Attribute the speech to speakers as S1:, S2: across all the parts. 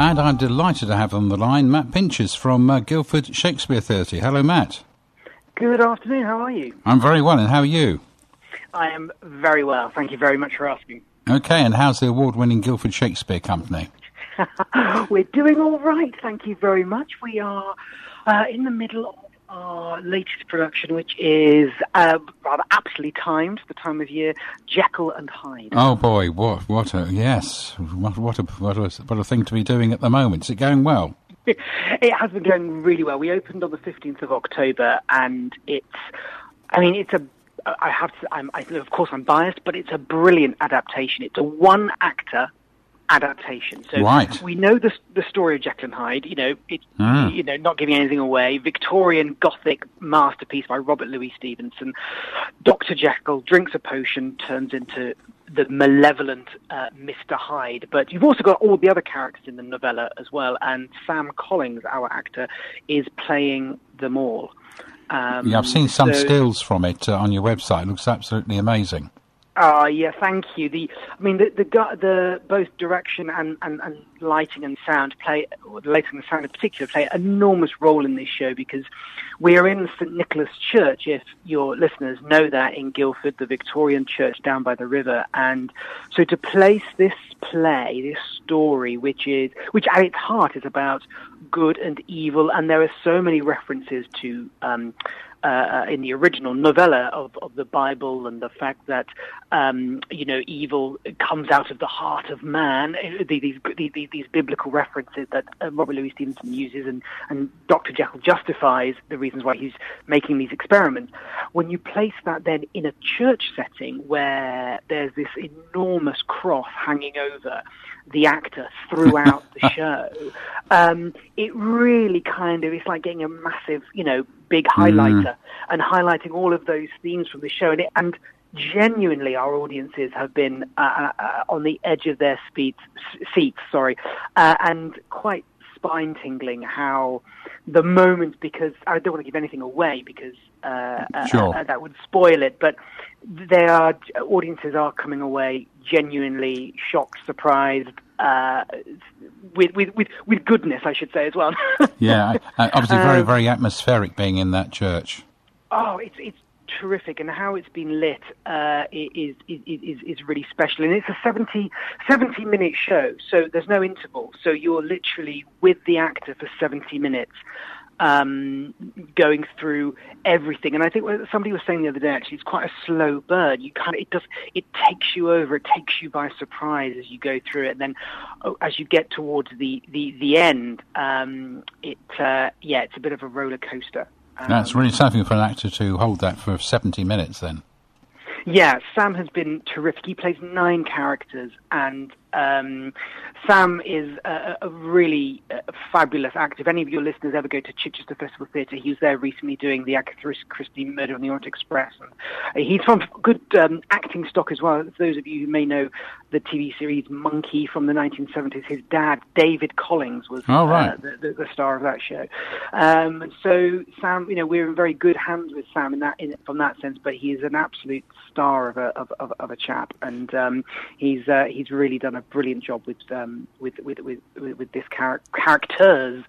S1: And I'm delighted to have on the line Matt Pinches from uh, Guildford Shakespeare Theatre. Hello, Matt.
S2: Good afternoon. How are you?
S1: I'm very well, and how are you?
S2: I am very well. Thank you very much for asking.
S1: Okay, and how's the award winning Guildford Shakespeare Company?
S2: We're doing all right. Thank you very much. We are uh, in the middle of our latest production, which is uh, rather aptly timed, the time of year, Jekyll and Hyde.
S1: Oh boy, what what a yes, what what a what a, what a thing to be doing at the moment. Is it going well?
S2: it has been going really well. We opened on the fifteenth of October, and it's, I mean, it's a. I have to. I'm, I, of course, I'm biased, but it's a brilliant adaptation. It's a one actor adaptation. So
S1: right.
S2: we know the the story of Jekyll and Hyde. You know, it's
S1: Mm.
S2: you know not giving anything away. Victorian Gothic masterpiece by Robert Louis Stevenson. Doctor Jekyll drinks a potion, turns into the malevolent uh, Mr. Hyde. But you've also got all the other characters in the novella as well, and Sam Collins, our actor, is playing them all. Um,
S1: Yeah, I've seen some
S2: so-
S1: stills from it uh, on your website. It looks absolutely amazing.
S2: Ah, yeah, thank you. The, I mean, the the, the both direction and, and, and lighting and sound play, or the lighting and sound in particular, play an enormous role in this show because we are in St Nicholas Church. If your listeners know that in Guildford, the Victorian church down by the river, and so to place this play, this story, which is which at its heart is about good and evil, and there are so many references to. Um, uh, in the original novella of, of the Bible and the fact that um, you know evil comes out of the heart of man. These these, these, these biblical references that uh, Robert Louis Stevenson uses, and and Dr. Jekyll justifies the reasons why he's making these experiments. When you place that then in a church setting where there's this enormous cross hanging over the actor throughout the show, um, it really kind of it's like getting a massive, you know, big highlighter and highlighting all of those themes from the show. And, it, and genuinely, our audiences have been uh, uh, on the edge of their seats, seats sorry, uh, and quite spine tingling how the moment because I don't want to give anything away because uh, uh,
S1: Sure.
S2: uh, that would spoil it, but they are audiences are coming away genuinely shocked, surprised, uh, with, with with with goodness, I should say as well.
S1: Yeah, obviously very
S2: Um,
S1: very atmospheric being in that church.
S2: Oh, it's it's terrific, and how it's been lit uh, is, is is is really special. And it's a 70, 70 minute show, so there's no interval. So you're literally with the actor for seventy minutes, um, going through everything. And I think what somebody was saying the other day, actually, it's quite a slow burn. You kind of it does it takes you over, it takes you by surprise as you go through it. And then oh, as you get towards the the the end, um, it uh, yeah, it's a bit of a roller coaster.
S1: That's really something for an actor to hold that for 70 minutes then.
S2: Yeah, Sam has been terrific. He plays nine characters, and um, Sam is a, a really uh, fabulous actor. If any of your listeners ever go to Chichester Festival Theatre, he was there recently doing the Agatha Christie Murder on the Orient Express. And uh, he's from good um, acting stock as well. Those of you who may know the TV series Monkey from the 1970s, his dad, David Collins, was
S1: Oh, right.
S2: uh, the, the, the star of that show. Um, so Sam, you know, we're in very good hands with Sam in that, in, from that sense. But he is an absolute star of a of, of, of a chap, and um, he's uh, he's really done a brilliant job with um, with, with, with with this char- characters,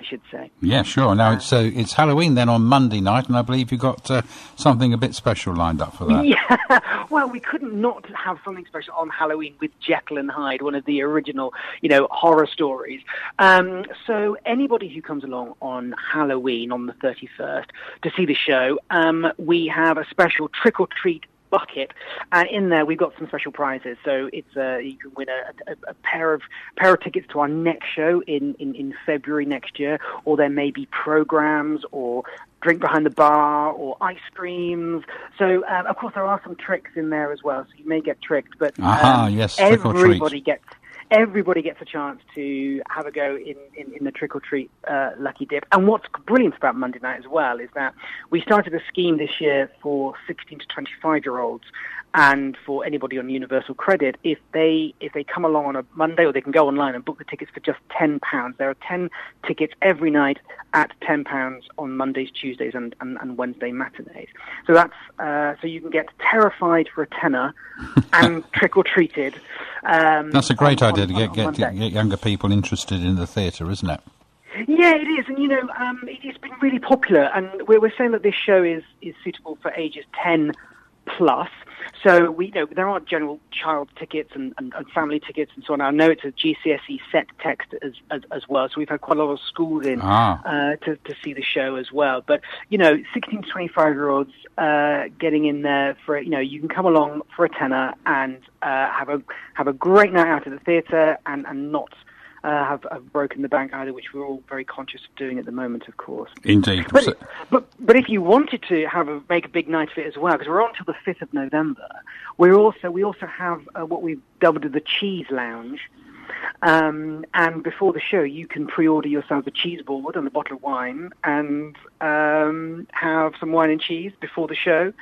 S2: I should say.
S1: Yeah, sure. Now it's uh, it's Halloween then on Monday night, and I believe you've got uh, something a bit special lined up for that.
S2: Yeah, well, we couldn't not have something special on Halloween with Jekyll and Hyde, one of the original, you know, horror stories. Um, so anybody who comes along on Halloween on the 31st to see the show, um, we have a special trick or treat bucket, and in there we've got some special prizes. So it's uh, you can win a, a, a pair of pair of tickets to our next show in, in, in February next year, or there may be programs or drink behind the bar or ice creams. So um, of course there are some tricks in there as well. So you may get tricked, but
S1: Aha,
S2: um,
S1: yes,
S2: everybody gets everybody gets a chance to have a go in, in, in the trick or treat uh, lucky dip. And what's brilliant about Monday night as well is that we started a scheme this year for 16 to 25 year olds and for anybody on universal credit if they if they come along on a Monday or they can go online and book the tickets for just 10 pounds. There are 10 tickets every night at 10 pounds on Mondays Tuesdays and, and, and Wednesday matinees. So that's uh, so you can get terrified for a tenner and trick or treated Um,
S1: That's a great
S2: on-
S1: idea to
S2: on-
S1: get, get, get younger people interested in the theatre, isn't it?
S2: Yeah, it is, and you know, um, it, it's been really popular, and we're, we're saying that this show is is suitable for ages ten plus. So we you know there are general child tickets and, and, and family tickets and so on. I know it's a GCSE set text as, as as well, so we've had quite a lot of schools in
S1: Ah.
S2: uh, to to see the show as well. But you know, sixteen to twenty five year olds uh, getting in there for you know you can come along for a tenner and uh, have a have a great night out at the theatre and and not. Uh, have, have broken the bank either, which we're all very conscious of doing at the moment, of course.
S1: Indeed.
S2: But, but but if you wanted to have a make a big night of it as well, because we're on till the fifth of November, we're also we also have uh, what we've dubbed the Cheese Lounge. Um, and before the show, you can pre-order yourself a cheese board and a bottle of wine, and um, have some wine and cheese before the show,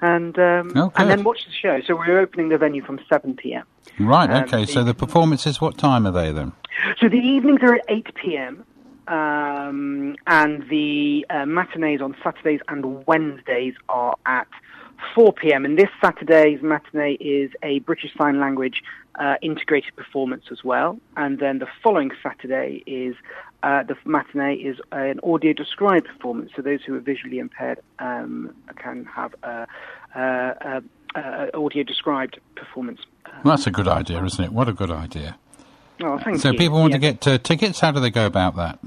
S2: and um,
S1: Oh,
S2: and then watch the show. So we're opening the venue from seven p.m.
S1: right,
S2: um,
S1: okay, so
S2: the-
S1: the performances, what time are they then?
S2: So the evenings are at 8 p.m. Um, and the uh, matinees on Saturdays and Wednesdays are at 4 p.m. And this Saturday's matinee is a British Sign Language uh, integrated performance as well. And then the following Saturday is uh, the matinee is an audio described performance. So those who are visually impaired um, can have a, a, a, a audio described performance.
S1: Well, that's a good idea, isn't it? What a good idea.
S2: Oh, thank
S1: So
S2: you.
S1: people want to get uh, tickets, how do they go about that?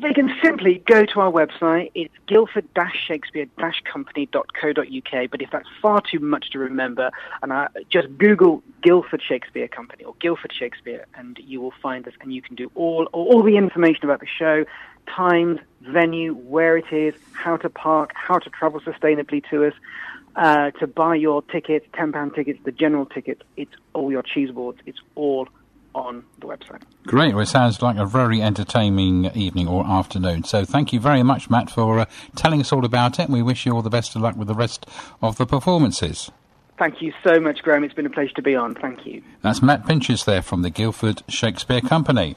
S2: They can simply go to our website. It's guildford-shakespeare-company.co.uk. But if that's far too much to remember, and I, just Google Guildford Shakespeare Company or Guildford Shakespeare, and you will find us. And you can do all all the information about the show, times, venue, where it is, how to park, how to travel sustainably to us. Uh, to buy your tickets, £10 tickets, the general tickets, it's all your cheese boards, it's all on the website.
S1: Great. Well, it sounds like a very entertaining evening or afternoon. So thank you very much, Matt, for uh, telling us all about it. And we wish you all the best of luck with the rest of the performances.
S2: Thank you so much, Graham. It's been a pleasure to be on. Thank you.
S1: That's Matt Pinches there from the Guildford Shakespeare Company.